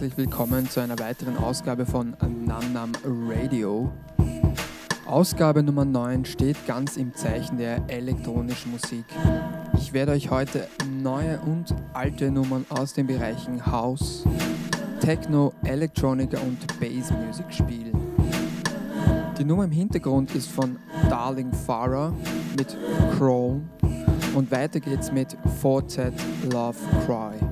Herzlich willkommen zu einer weiteren Ausgabe von Namnam Radio. Ausgabe Nummer 9 steht ganz im Zeichen der elektronischen Musik. Ich werde euch heute neue und alte Nummern aus den Bereichen House, Techno, Electronica und Bass Music spielen. Die Nummer im Hintergrund ist von Darling Farah mit Chrome und weiter geht's mit Fortet Love Cry.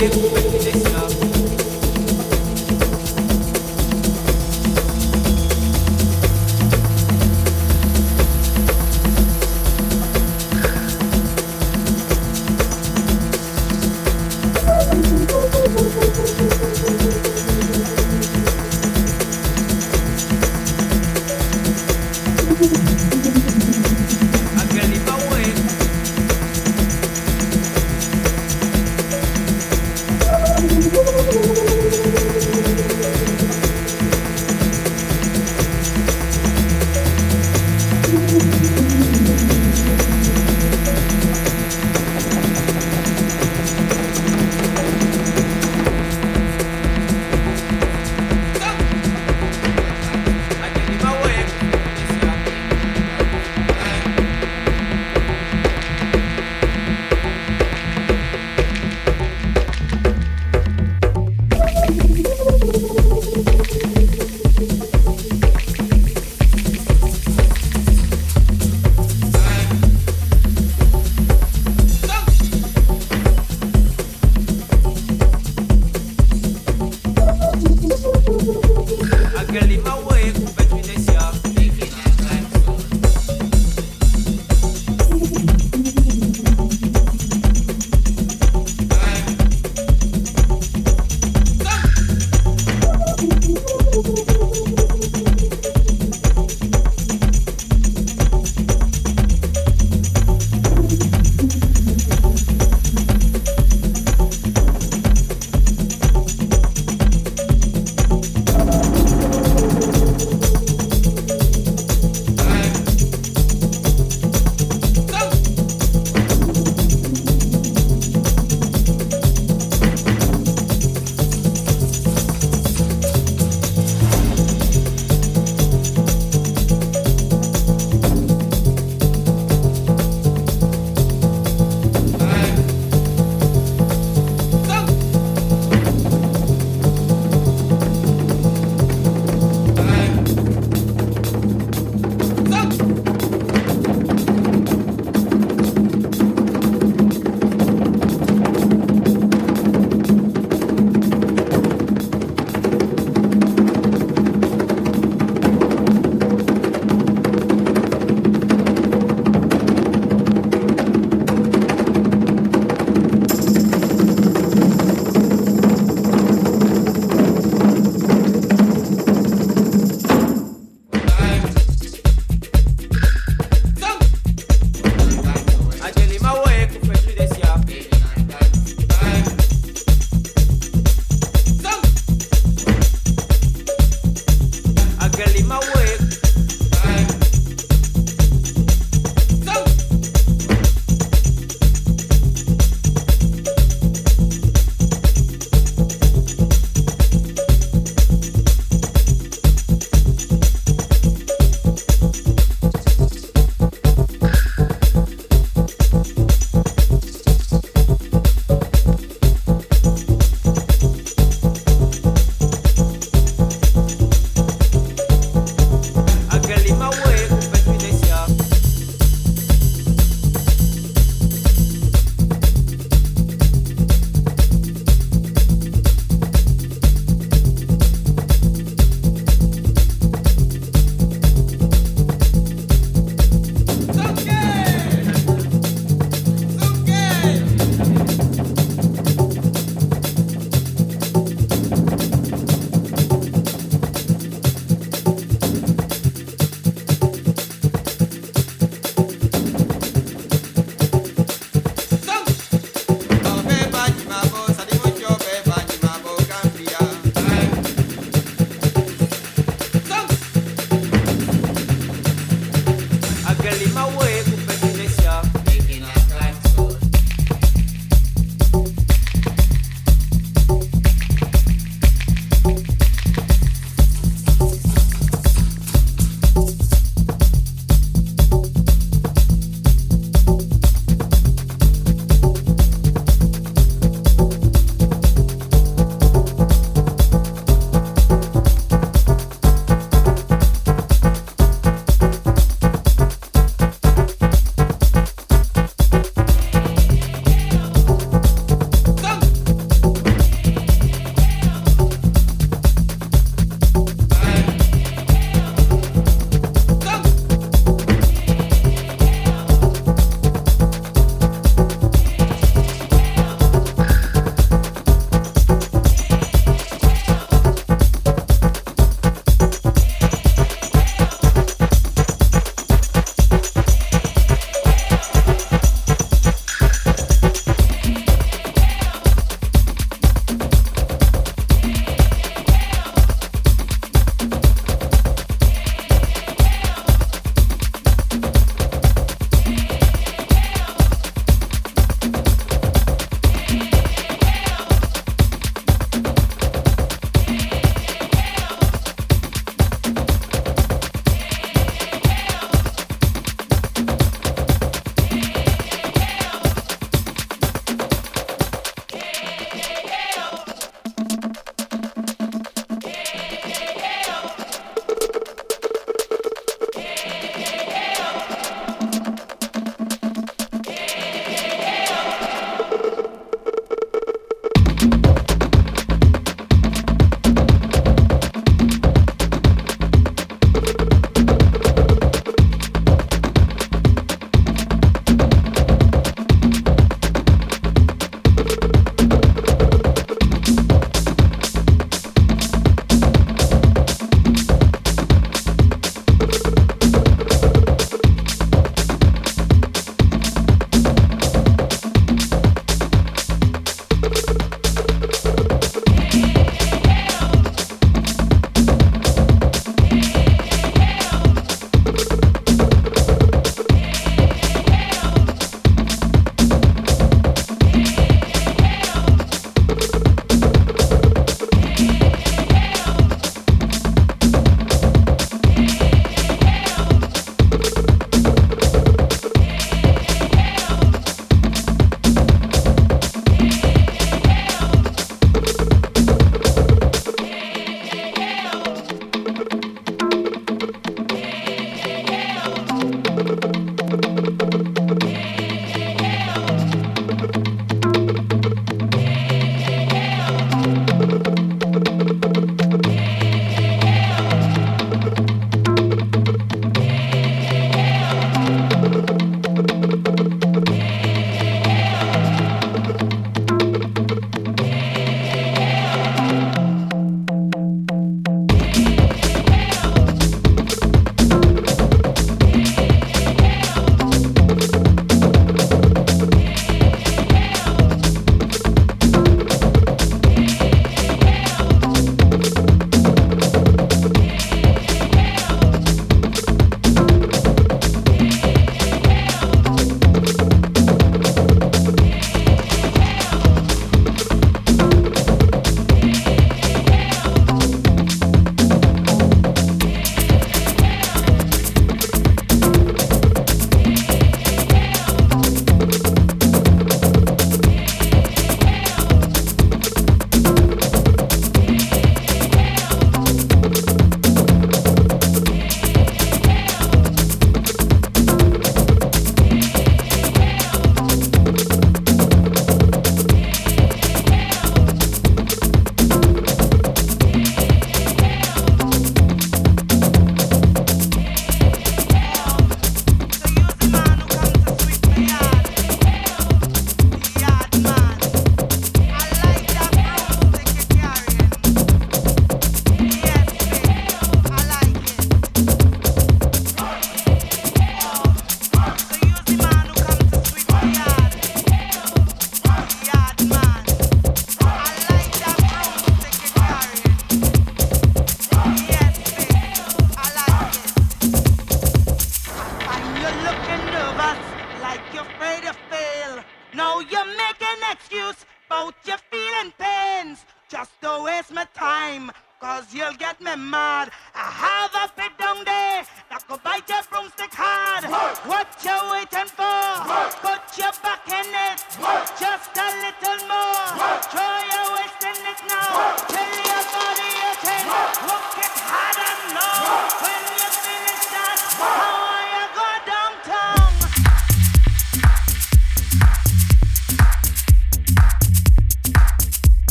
way, baby, it love.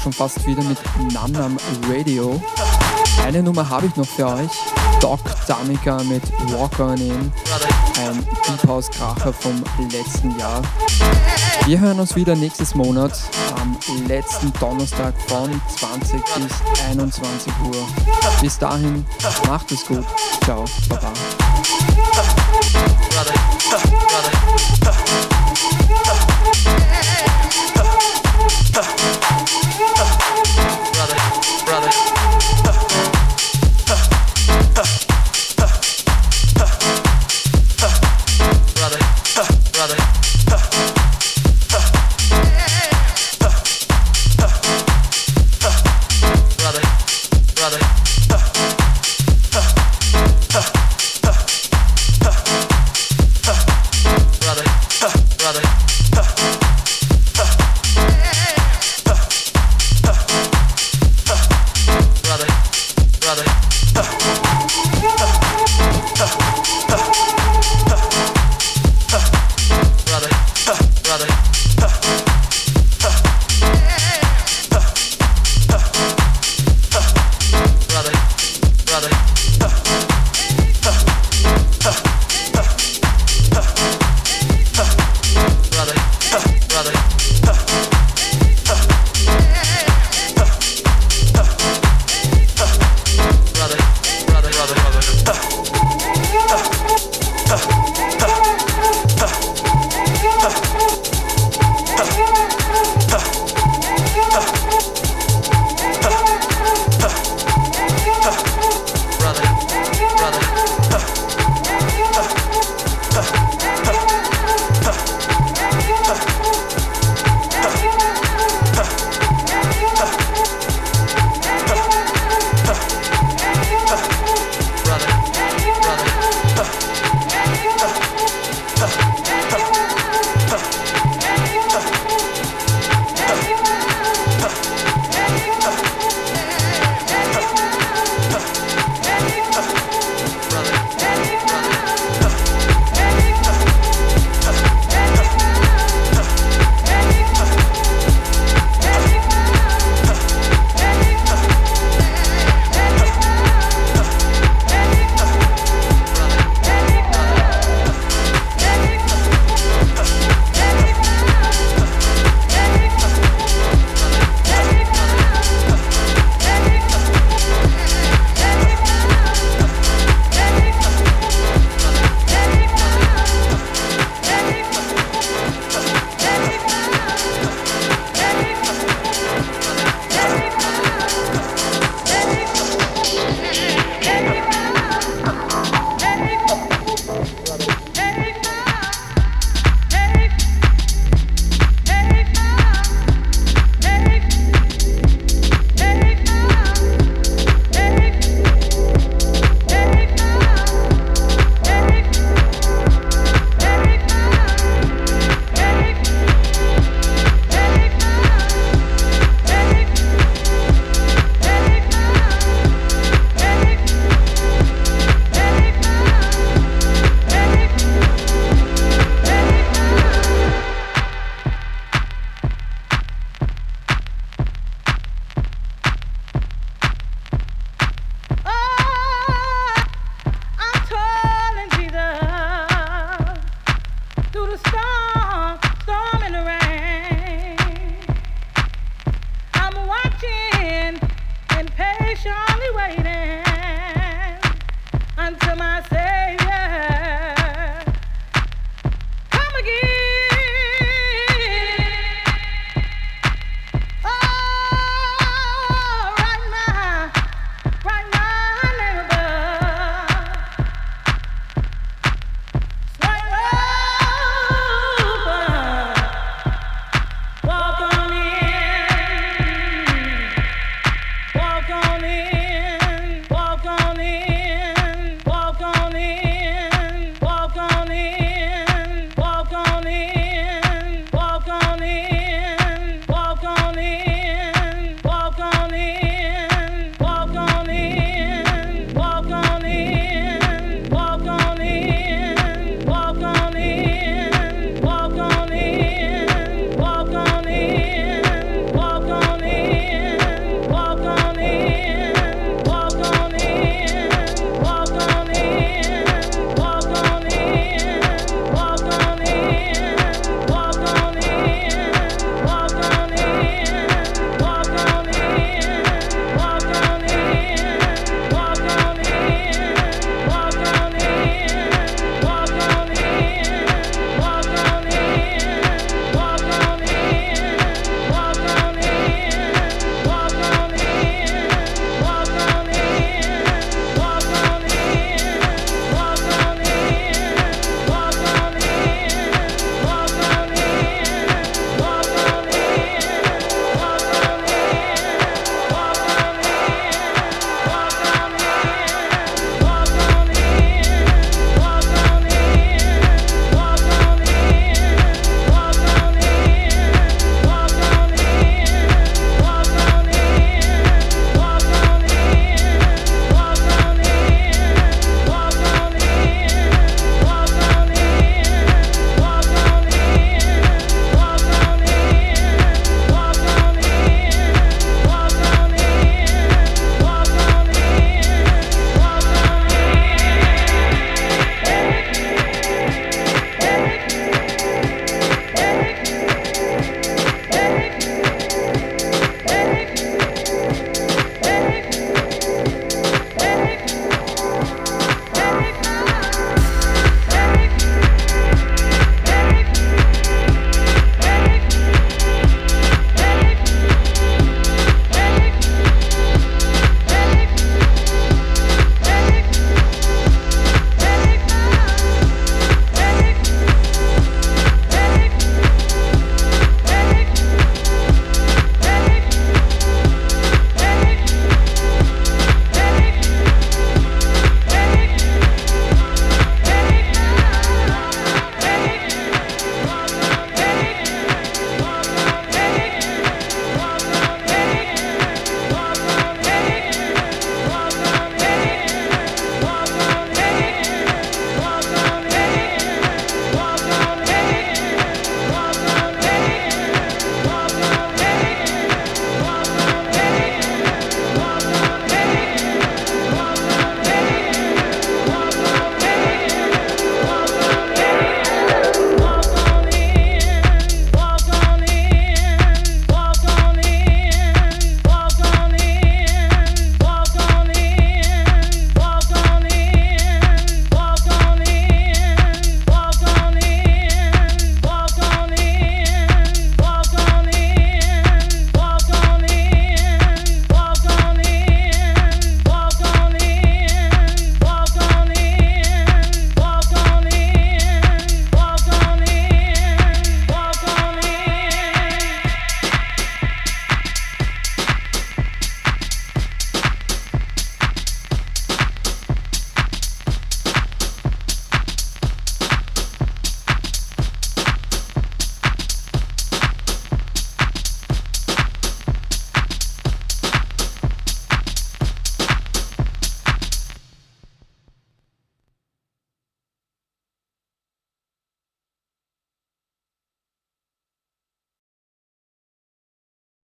Schon fast wieder mit Namnam Radio. Eine Nummer habe ich noch für euch. Doc Damika mit Walk On In, ein Deep House Kracher vom letzten Jahr. Wir hören uns wieder nächstes Monat am letzten Donnerstag von 20 bis 21 Uhr. Bis dahin, macht es gut. Ciao, Baba.